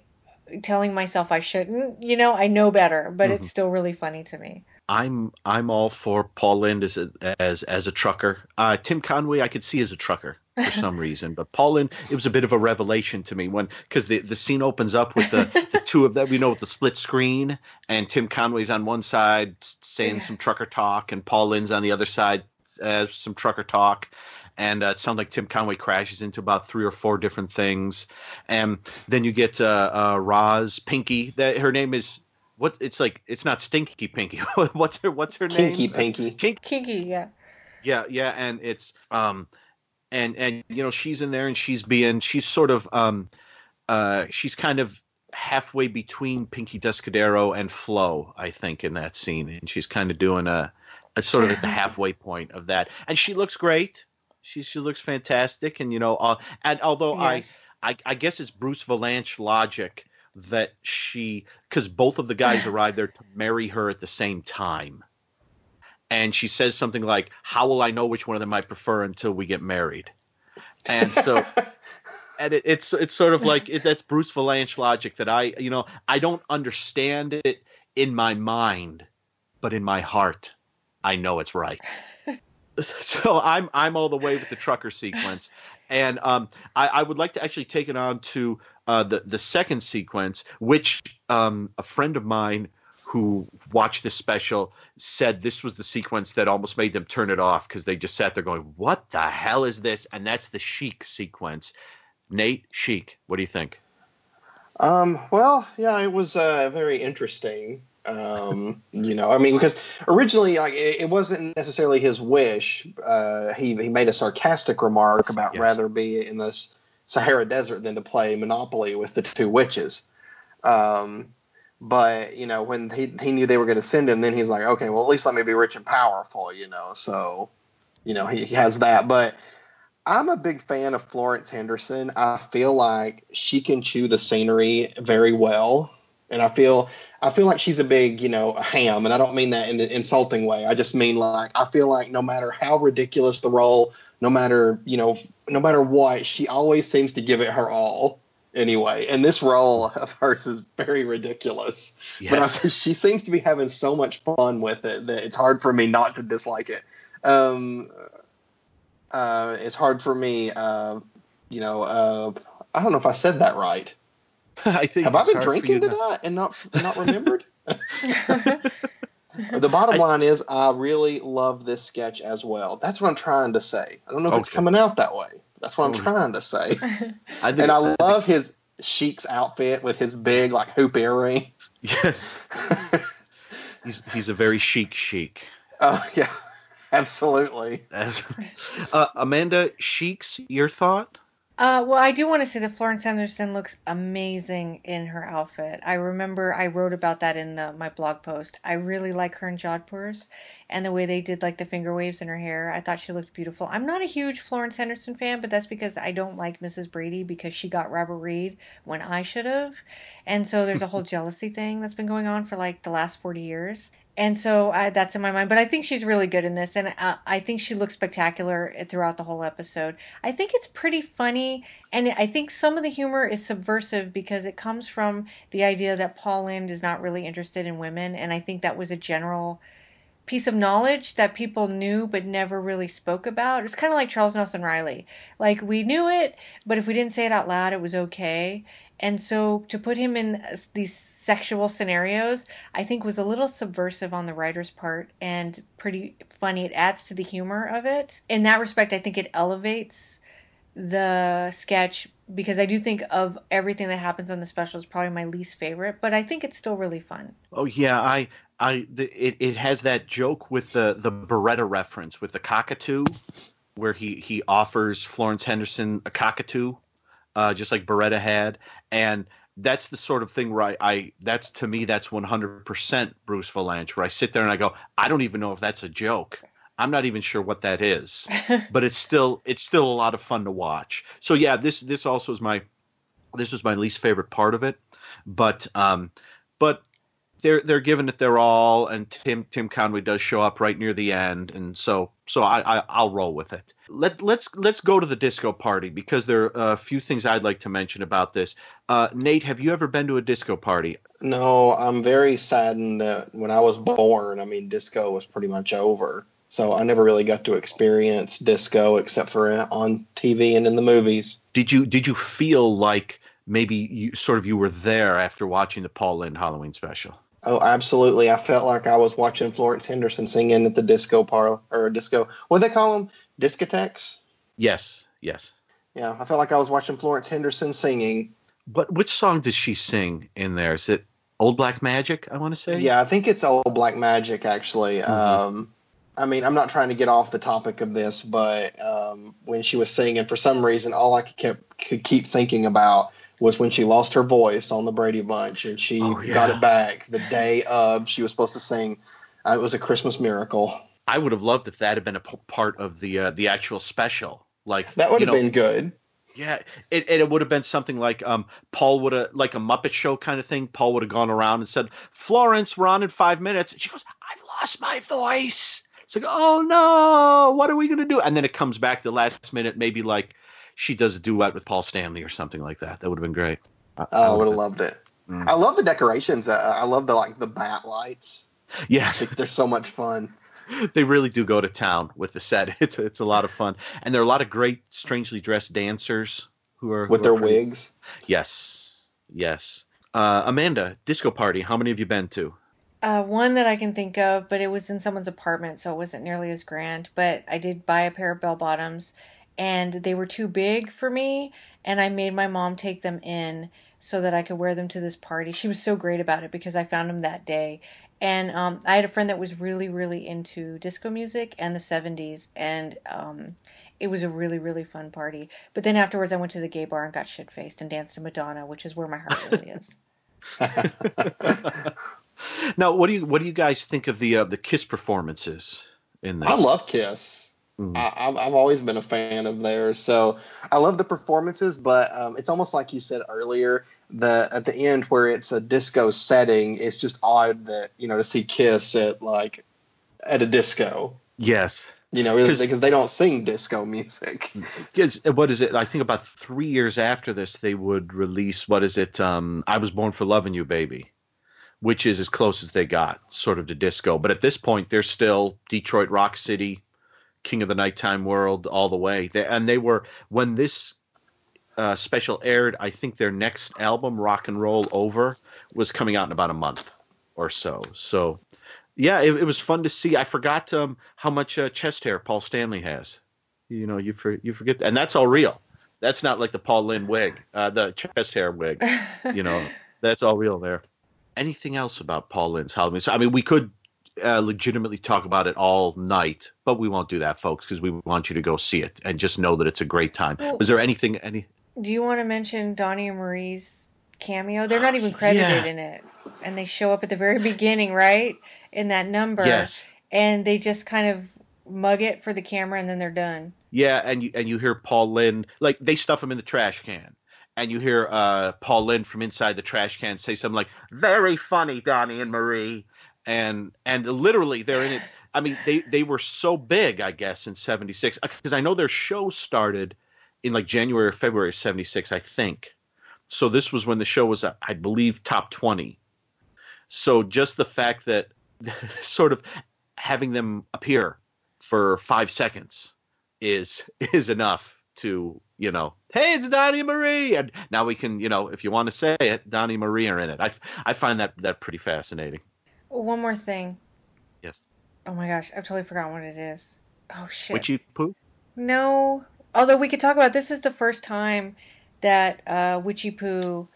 telling myself I shouldn't. You know, I know better, but Mhm. it's still really funny to me. I'm I'm all for Paul Lynde as a, as as a trucker. Uh, Tim Conway, I could see as a trucker for some reason, but Paul Lynde, it was a bit of a revelation to me when because the the scene opens up with the the two of them, you know, with the split screen, and Tim Conway's on one side s- saying some trucker talk, and Paul Lynde's on the other side uh, some trucker talk. And uh, it sounds like Tim Conway crashes into about three or four different things, and then you get uh, uh, Roz Pinky. That her name is what? It's like it's not Stinky Pinky. what's her What's her Kinky name? Pinky. Kinky. Kinky, yeah. Yeah, yeah, and it's um, and and you know she's in there and she's being she's sort of um, uh, she's kind of halfway between Pinky Tuscadero and Flo, I think, in that scene, and she's kind of doing a, a sort of at the halfway point of that, and she looks great. She she looks fantastic, and you know, uh, and although Yes. I, I I guess it's Bruce Vilanch logic that she because both of the guys arrived there to marry her at the same time, and she says something like, "How will I know which one of them I prefer until we get married?" And so. and it, it's it's sort of like it, that's Bruce Vilanch logic that I you know I don't understand it in my mind, but in my heart, I know it's right. so I'm I'm all the way with the trucker sequence, and um, I, I would like to actually take it on to uh, the the second sequence, which um, a friend of mine who watched this special said this was the sequence that almost made them turn it off because they just sat there going, "What the hell is this?" And that's the sheik sequence. Nate Sheik, what do you think? Um, well, yeah, it was uh, very interesting. Um, you know, I mean, because originally, like, it, it wasn't necessarily his wish. Uh, he he made a sarcastic remark about rather be in the Sahara Desert than to play Monopoly with the two witches. Um, but you know, when he he knew they were going to send him, then he's like, okay, well, at least let me be rich and powerful. You know, so you know he, he has that, but. I'm a big fan of Florence Henderson. I feel like she can chew the scenery very well, and I feel I feel like she's a big, you know, ham, and I don't mean that in an insulting way. I just mean like I feel like no matter how ridiculous the role, no matter you know, no matter what, she always seems to give it her all. Anyway, and this role of hers is very ridiculous, but I, Yes. she seems to be having so much fun with it that it's hard for me not to dislike it. Um, uh, it's hard for me, uh, you know. Uh, I don't know if I said that right. I think Have I been hard for you drinking to- tonight and not not remembered? the bottom line is, I really love this sketch as well. That's what I'm trying to say. I don't know if it's coming out that way. That's what I'm trying to say. I think, and I think- love his Sheik's outfit with his big like hoop earring. Yes. he's he's a very chic chic. Oh yeah, absolutely. uh, Amanda, Cheeks, your thought? Uh, well, I do want to say that Florence Henderson looks amazing in her outfit. I remember I wrote about that in the, my blog post. I really like her in Jodhpurs and the way they did like the finger waves in her hair. I thought she looked beautiful. I'm not a huge Florence Henderson fan, but that's because I don't like Mrs. Brady because she got Robert Reed when I should have. And so there's a whole jealousy thing that's been going on for like the last 40 years. And so I, that's in my mind. But I think she's really good in this. And uh, I think she looks spectacular throughout the whole episode. I think it's pretty funny. And I think some of the humor is subversive because it comes from the idea that Paul Lynde is not really interested in women. And I think that was a general piece of knowledge that people knew but never really spoke about. It's kind of like Charles Nelson Reilly. Like we knew it, but if we didn't say it out loud, it was okay. And so to put him in uh, these sexual scenarios, I think was a little subversive on the writer's part and pretty funny. It adds to the humor of it. In that respect, I think it elevates the sketch because I do think of everything that happens on the special is probably my least favorite, but I think it's still really fun. Oh yeah, I I the, it it has that joke with the the Baretta reference with the cockatoo, where he he offers Florence Henderson a cockatoo, uh, just like Baretta had, and that's the sort of thing where I, I that's to me that's 100% Bruce Vilanch where I sit there and I go I don't even know if that's a joke. I'm not even sure what that is, but it's still it's still a lot of fun to watch. So yeah, this this also is my this was my least favorite part of it, but um, but they're they're giving it their all, and Tim Tim Conway does show up right near the end, and so so I, I I'll roll with it. Let let's let's go to the disco party because there are a few things I'd like to mention about this. Uh, Nate, have you ever been to a disco party? No, I'm very saddened that when I was born, I mean, disco was pretty much over. So I never really got to experience disco except for on TV and in the movies. Did you did you feel like maybe you sort of you were there after watching the Paul Lynde Halloween special? Oh, absolutely. I felt like I was watching Florence Henderson singing at the disco parlor or disco. What do they call them? Discotheques? Yes, yes. Yeah, I felt like I was watching Florence Henderson singing. But which song does she sing in there? Is it Old Black Magic? I want to say. Yeah, I think it's Old Black Magic, actually. Um, I mean, I'm not trying to get off the topic of this, but um, when she was singing, for some reason, all I could, kept, could keep thinking about was when she lost her voice on the Brady Bunch, and she Oh, yeah. got it back the day of. She was supposed to sing. Uh, it was a Christmas miracle. I would have loved if that had been a p- part of the uh, the actual special. Like That would have know, been good. Yeah, it, it would have been something like um, Paul would have like a Muppet Show kind of thing. Paul would have gone around and said, "Florence, we're on in five minutes." And she goes, "I've lost my voice." It's like, "Oh no, what are we gonna do?" And then it comes back the last minute, maybe like she does a duet with Paul Stanley or something like that. That would have been great. I, Oh, I would have loved it. Mm. I love the decorations. Uh, I love the like the bat lights. Yeah, they're so much fun. they really do go to town with the set. It's it's a lot of fun, and there are a lot of great, strangely dressed dancers who are With who their are pretty- wigs. Yes, yes. Uh, Amanda, disco party. How many have you been to? Uh, one that I can think of, but it was in someone's apartment, so it wasn't nearly as grand. But I did buy a pair of bell bottoms, and they were too big for me, and I made my mom take them in so that I could wear them to this party. She was so great about it because I found them that day. And um, I had a friend that was really, really into disco music and the 70s, and um, it was a really, really fun party. But then afterwards, I went to the gay bar and got shit faced and danced to Madonna, which is where my heart really is. Now, what do you what do you guys think of the uh, the Kiss performances in this? I love Kiss. Mhm. I, I've, I've always been a fan of theirs. So I love the performances, but um, it's almost like you said earlier. The at the end where it's a disco setting, it's just odd that you know to see Kiss at like at a disco. Yes, You know, because they don't sing disco music. because what is it? I think about three years after this, they would release what is it? Um, I was born for loving you, baby, which is as close as they got, sort of to disco. But at this point, they're still Detroit Rock City, King of the Nighttime World, all the way. They, and they were when this uh, special aired. I think their next album, Rock and Roll Over, was coming out in about a month or so. So. Yeah, it, it was fun to see. I forgot um, how much uh, chest hair Paul Stanley has. You know, you for, you forget, and that's all real. That's not like the Paul Lynde wig, uh, the chest hair wig. You know, that's all real there. Anything else about Paul Lynde's Halloween? So, I mean, we could uh, legitimately talk about it all night, but we won't do that, folks, because we want you to go see it and just know that it's a great time. Well- Was there anything? Any? Do you want to mention Donnie and Marie's cameo? They're not even credited Yeah. in it, and they show up at the very beginning, right? In that number, Yes. and they just kind of mug it for the camera, and then they're done. Yeah, and you and you hear Paul Lynde like they stuff him in the trash can, and you hear uh, Paul Lynde from inside the trash can say something like "Very funny, Donnie and Marie," and and literally they're in it. I mean, they they were so big, I guess, in '76 because I know their show started in like January or February of '76, I think. So this was when the show was, uh, I believe, top twenty. So just the fact that sort of having them appear for five seconds is is enough to you know hey it's donnie marie and now we can you know if you want to say it donnie marie are in it I, I find that that pretty fascinating one more thing. Yes. Oh my gosh, I've totally forgotten what it is. Oh shit. witchy poo No. Although we could talk about this is the first time that uh, Witchy Poo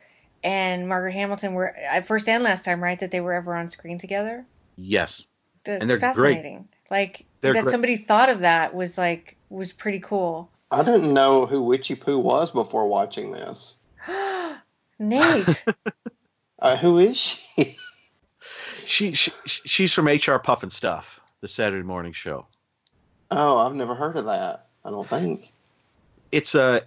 and Margaret Hamilton were at first and last time, right? That they were ever on screen together. yes That's And they're great. fascinating. Like They're that great. somebody thought of that was like was pretty cool. I didn't know who Witchy Poo was before watching this. Nate. Uh, who is she? she, she she's from H.R. Pufnstuf the saturday morning show oh, I've never heard of that. I don't think. it's a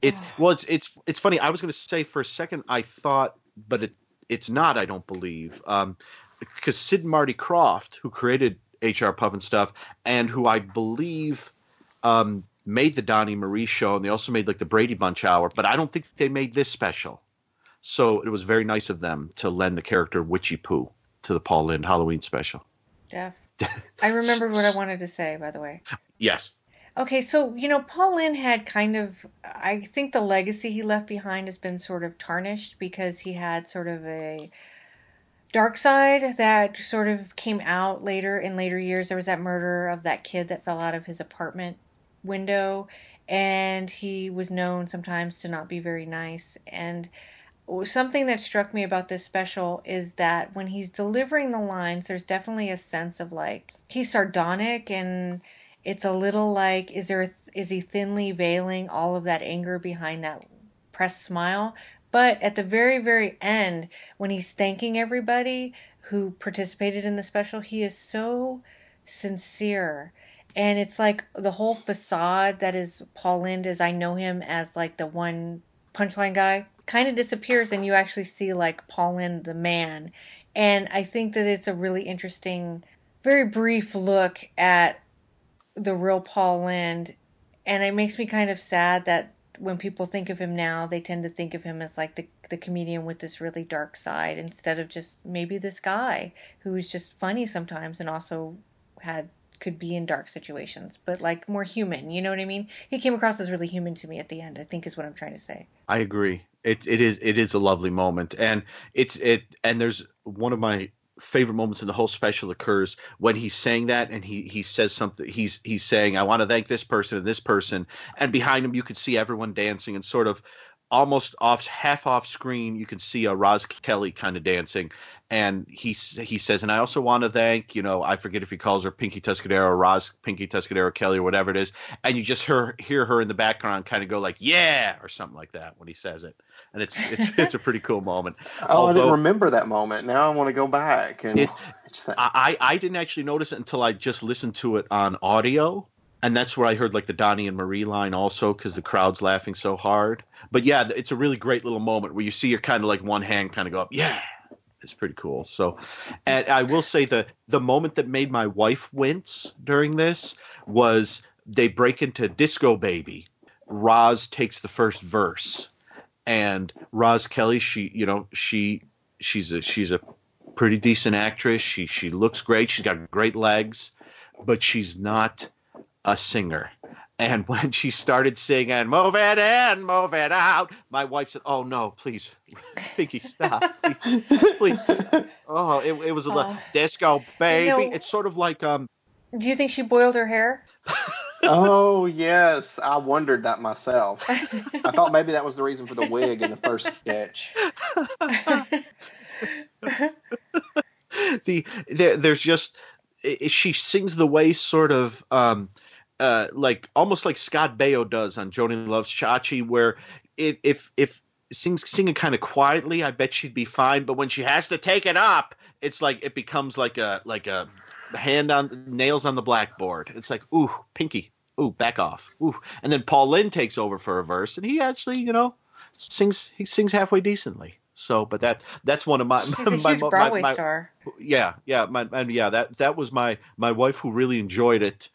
it's well it's it's it's funny i was going to say for a second i thought but it it's not i don't believe um because sid and marty Krofft who created H.R. Pufnstuf and who i believe um made the donnie marie show and they also made like the brady bunch hour but i don't think they made this special so it was very nice of them to lend the character witchy poo to the paul lynde halloween special Jeff. I remembered what I wanted to say, by the way. yes Okay, so you know, Paul Lynde had kind of I think the legacy he left behind has been sort of tarnished because he had sort of a dark side that sort of came out later in later years. There was that murder of that kid that fell out of his apartment window and he was known sometimes to not be very nice and something that struck me about this special is that when he's delivering the lines there's definitely a sense of like he's sardonic and it's a little like is there is he thinly veiling all of that anger behind that pressed smile But at the very, very end, when he's thanking everybody who participated in the special, he is so sincere. And it's like the whole facade that is Paul Lynde as I know him as like the one punchline guy kind of disappears and you actually see like Paul Lynde the man. And I think that it's a really interesting, very brief look at the real Paul Lynde. And it makes me kind of sad that when people think of him now, they tend to think of him as like the the comedian with this really dark side instead of just maybe this guy who is just funny sometimes and also had could be in dark situations, but like more human. You know what I mean? He came across as really human to me at the end. I think is what I'm trying to say. I agree. It it is it is a lovely moment, and it's it and there's one of my favorite moments in the whole special occurs when he's saying that and he he says something he's he's saying I want to thank this person and this person. And behind him you could see everyone dancing and sort of almost off half off screen you can see a Roz Kelly kind of dancing and he he says and I also want to thank you know I forget if he calls her Pinky Tuscadero or Roz Pinky Tuscadero Kelly or whatever it is and you just hear hear her in the background kind of go like yeah or something like that when he says it and it's it's it's a pretty cool moment. oh, Although, I didn't remember that moment. Now I want to go back and it, I I didn't actually notice it until I just listened to it on audio and that's where I heard like the Donnie and Marie line also because the crowd's laughing so hard. But yeah, it's a really great little moment where you see your kind of like one hand kind of go up, yeah. It's pretty cool. So, and I will say the the moment that made my wife wince during this was they break into Disco Baby. Roz takes the first verse, and Roz Kelly, she you know she she's a she's a pretty decent actress. She she looks great. She's got great legs, but she's not a singer. And when she started singing, move it in, move it out, my wife said, oh no, please, Pinky, stop, please, please. Oh, it, it was a uh, disco baby. You know, it's sort of like, um. Do you think she boiled her hair? oh yes, I wondered that myself. I thought maybe that was the reason for the wig in the first sketch. the there, there's just she sings the way sort of um, uh, like almost like Scott Baio does on Joanie Loves Chachi, where it, if if sings singing kind of quietly, I bet she'd be fine. But when she has to take it up, it's like it becomes like a like a hand on nails on the blackboard. It's like ooh, Pinky, ooh, back off, ooh, and then Paul Lynde takes over for a verse, and he actually, you know, sings he sings halfway decently. So, but that that's one of my He's a my, Broadway my, my, star. Yeah, yeah, my, and yeah, that that was my my wife who really enjoyed it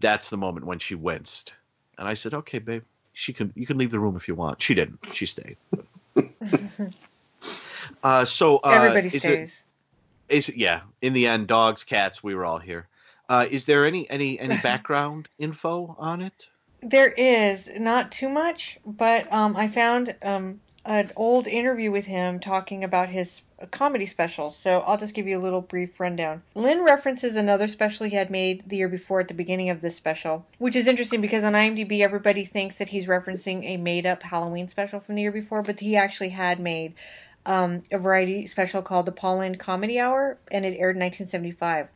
that's the moment when she winced. And I said, "Okay, babe, she can. You can leave the room if you want." She didn't. She stayed. uh, so uh, everybody stays. It, is yeah. In the end, dogs, cats, we were all here. Uh, is there any any any background info on it? There is not too much, but um, I found um, an old interview with him talking about his comedy specials. So I'll just give you a little brief rundown. Lynde references another special he had made the year before at the beginning of this special, which is interesting because on IMDb everybody thinks that he's referencing a made up Halloween special from the year before, but he actually had made um, a variety special called the Paul Lynde Comedy Hour, and it aired in 1975.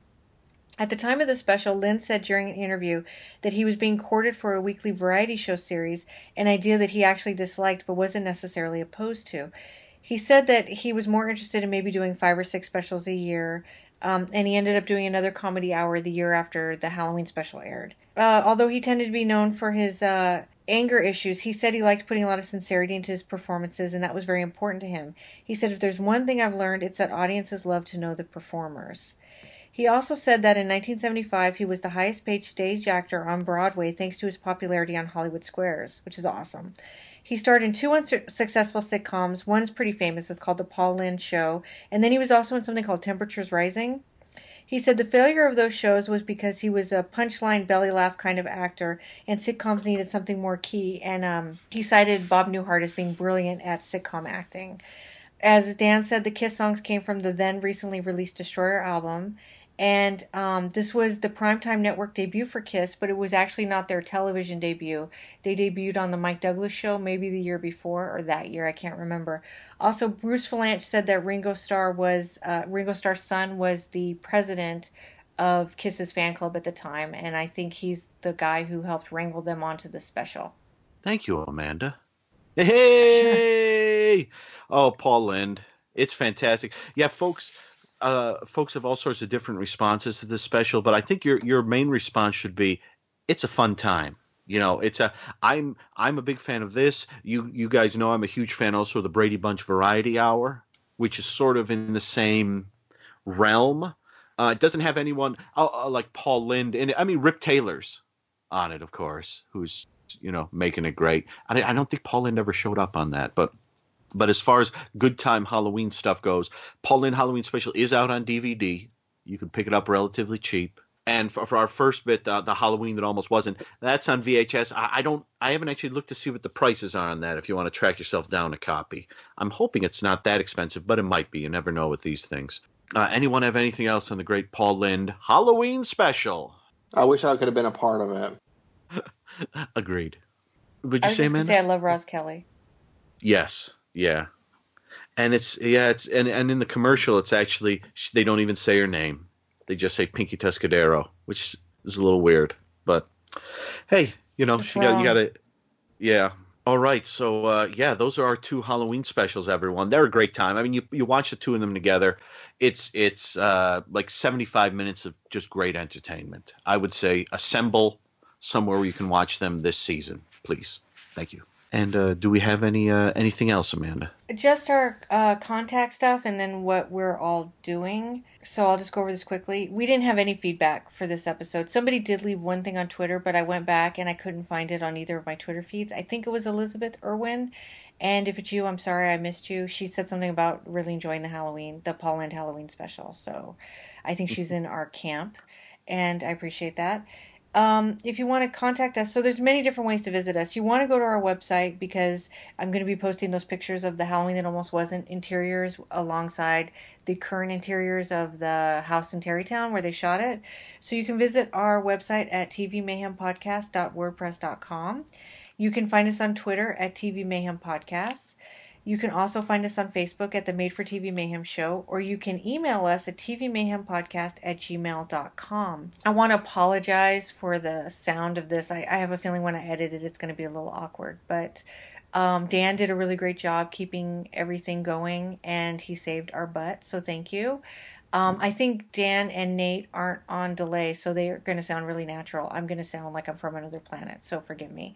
At the time of the special, Lynde said during an interview that he was being courted for a weekly variety show series, an idea that he actually disliked but wasn't necessarily opposed to. He said that he was more interested in maybe doing five or six specials a year, um, and he ended up doing another comedy hour the year after the Halloween special aired. Uh, although he tended to be known for his uh, anger issues, he said he liked putting a lot of sincerity into his performances, and that was very important to him. He said, If there's one thing I've learned, it's that audiences love to know the performers. He also said that in 1975 he was the highest paid stage actor on Broadway thanks to his popularity on Hollywood Squares, which is awesome. He starred in two unsuccessful sitcoms. One's pretty famous, it's called The Paul Lynde Show, and then he was also in something called Temperatures Rising. He said the failure of those shows was because he was a punchline belly laugh kind of actor, and sitcoms needed something more key. And um, he cited Bob Newhart as being brilliant at sitcom acting. As Dan said, the Kiss songs came from the then recently released Destroyer album, and um, this was the primetime network debut for Kiss, but it was actually not their television debut. They debuted on the Mike Douglas show maybe the year before or that year, I can't remember. Also, Bruce Vilanch said that Ringo Starr was uh, Ringo Starr's son was the president of Kiss's fan club at the time, and I think he's the guy who helped wrangle them onto the special. Thank you, Amanda. Hey! oh, Paul Lynde. It's fantastic. Yeah, folks. Uh, folks have all sorts of different responses to this special, but I think your your main response should be, "It's a fun time." You know, it's a. I'm I'm a big fan of this. You you guys know I'm a huge fan also of the Brady Bunch Variety Hour, which is sort of in the same realm. Uh, it doesn't have anyone uh, uh, like Paul Lynde, and I mean Rip Taylor's on it, of course, who's you know making it great. I, I don't think Paul Lynde ever showed up on that, but but as far as good time Halloween stuff goes, Paul Lynde Halloween Special is out on DVD. You can pick it up relatively cheap. And for, for our first bit, uh, the Halloween that almost wasn't, that's on VHS. I, I, don't, I haven't actually looked to see what the prices are on that. If you want to track yourself down a copy, I'm hoping it's not that expensive, but it might be. You never know with these things. Uh, anyone have anything else on the great Paul Lynde Halloween special? I wish I could have been a part of it. Agreed. Would I you was say, just gonna man? say I love Roz Kelly. Yes. Yeah. And it's yeah, it's and and in the commercial, it's actually they don't even say her name. They just say Pinky Tuscadero, which is a little weird. But hey, you know, she got you got to yeah. All right, so uh, yeah, those are our two Halloween specials. Everyone, they're a great time. I mean, you you watch the two of them together, it's it's uh, like seventy five minutes of just great entertainment. I would say assemble somewhere where you can watch them this season, please. Thank you. And uh, do we have any uh, anything else, Amanda? Just our uh, contact stuff and then what we're all doing. So I'll just go over this quickly. We didn't have any feedback for this episode. Somebody did leave one thing on Twitter, but I went back and I couldn't find it on either of my Twitter feeds. I think it was Elizabeth Irwin. And if it's you, I'm sorry I missed you. She said something about really enjoying the Halloween, the Paul and Halloween special. So I think she's in our camp, and I appreciate that. Um, if you want to contact us, so there's many different ways to visit us. You want to go to our website because I'm going to be posting those pictures of the Halloween that almost wasn't interiors alongside the current interiors of the house in Tarrytown where they shot it. So you can visit our website at tvmayhempodcast.wordpress.com. You can find us on Twitter at TV. You can also find us on Facebook at the Made for TV Mayhem Show, or you can email us at tvmayhempodcast at gmail.com. I want to apologize for the sound of this. I, I have a feeling when I edit it, it's going to be a little awkward, but um, Dan did a really great job keeping everything going, and he saved our butt, so thank you. Um, I think Dan and Nate aren't on delay, so they are going to sound really natural. I'm going to sound like I'm from another planet, so forgive me.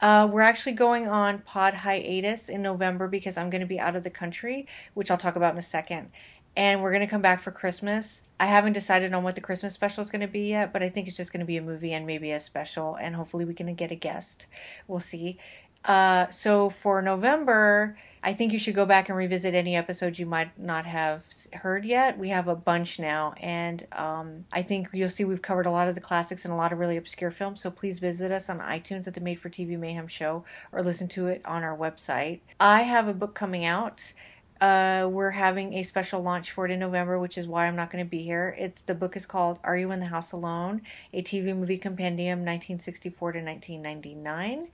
Uh, we're actually going on pod hiatus in November because I'm going to be out of the country, which I'll talk about in a second. And we're going to come back for Christmas. I haven't decided on what the Christmas special is going to be yet, but I think it's just going to be a movie and maybe a special, and hopefully we can get a guest. We'll see. Uh, so for November, I think you should go back and revisit any episodes you might not have heard yet. We have a bunch now, and um, I think you'll see we've covered a lot of the classics and a lot of really obscure films. So please visit us on iTunes at the Made for TV Mayhem Show or listen to it on our website. I have a book coming out. Uh, we're having a special launch for it in November, which is why I'm not going to be here. It's the book is called "Are You in the House Alone?" A TV Movie Compendium, 1964 to 1999.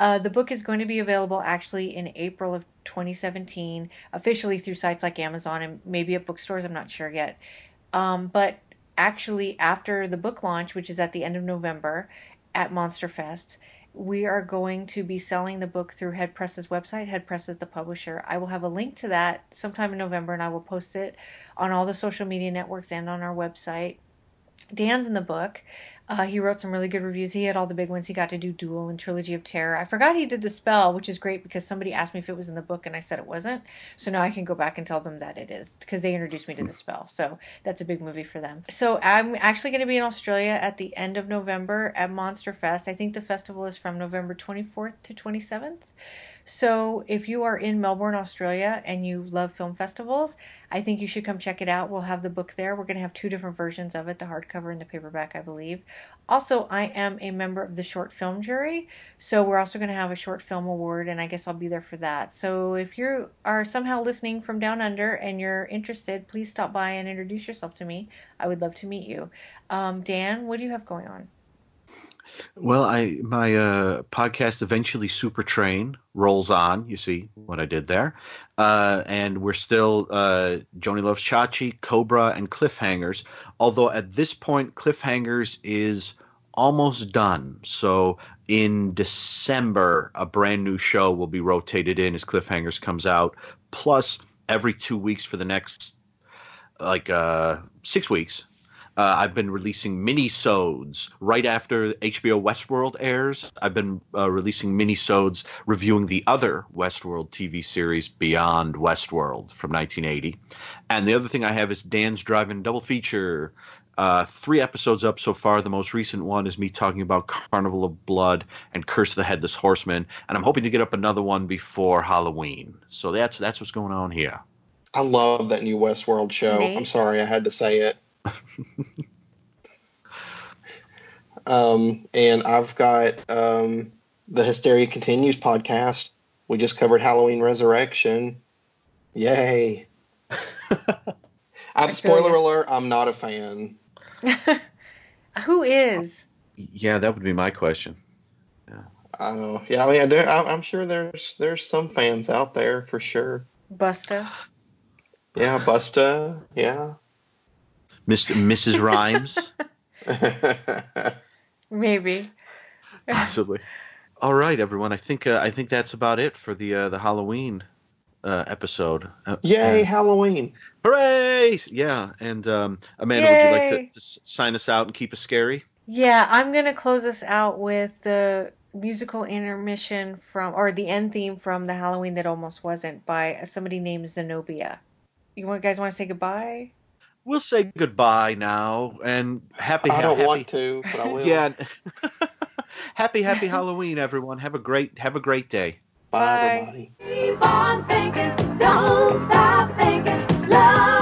Uh, the book is going to be available actually in April of 2017, officially through sites like Amazon and maybe at bookstores. I'm not sure yet. Um, but actually, after the book launch, which is at the end of November at Monster Fest, we are going to be selling the book through Head Press's website. Head Press is the publisher. I will have a link to that sometime in November, and I will post it on all the social media networks and on our website. Dan's in the book. Uh, he wrote some really good reviews. He had all the big ones. He got to do Duel and Trilogy of Terror. I forgot he did The Spell, which is great because somebody asked me if it was in the book and I said it wasn't. So now I can go back and tell them that it is because they introduced me to The Spell. So that's a big movie for them. So I'm actually going to be in Australia at the end of November at Monster Fest. I think the festival is from November 24th to 27th. So if you are in Melbourne, Australia, and you love film festivals, I think you should come check it out. We'll have the book there. We're going to have two different versions of it the hardcover and the paperback, I believe. Also, I am a member of the short film jury, so we're also going to have a short film award, and I guess I'll be there for that. So if you are somehow listening from down under and you're interested, please stop by and introduce yourself to me. I would love to meet you. Um, Dan, what do you have going on? Well, I my uh, podcast eventually Super Train rolls on. You see what I did there, uh, and we're still uh, Joanie Loves Chachi, Cobra, and Cliffhangers. Although at this point, Cliffhangers is almost done. So in December, a brand new show will be rotated in as Cliffhangers comes out. Plus, every two weeks for the next like uh, six weeks, uh, I've been releasing mini-sodes right after HBO Westworld airs. I've been uh, releasing mini-sodes reviewing the other Westworld TV series Beyond Westworld from 1980. And the other thing I have is Dan's Driving Double Feature. Uh, three episodes up so far. The most recent one is me talking about Carnival of Blood and Curse of the Headless Horseman, and I'm hoping to get up another one before Halloween. So that's that's what's going on here. I love that new Westworld show. Nate? I'm sorry I had to say it. um, and I've got um, the Hysteria Continues podcast. We just covered Halloween Resurrection. Yay. I'm, spoiler alert, I'm not a fan. Who is? Yeah, that would be my question. Oh, yeah, I mean, there, I- I'm sure there's there's some fans out there for sure. Busta. Yeah, Busta. Yeah. Mr. Mrs. Rhymes, Maybe. possibly. All right, everyone. I think uh, I think that's about it for the uh, the Halloween uh, episode. Uh, Yay, and- Halloween. Hooray! Yeah, and um, Amanda, would you like to, Yay. to sign us out and keep us scary? Yeah, I'm gonna close us out with the musical intermission from, or the end theme from the Halloween that almost wasn't by somebody named Zenobia. You guys want to say goodbye? We'll say goodbye now, and happy. I don't happy, want to, but I will. Yeah. happy, happy Halloween, everyone. Have a great, have a great day. Bye, everybody. Keep on thinking, don't stop thinking, love.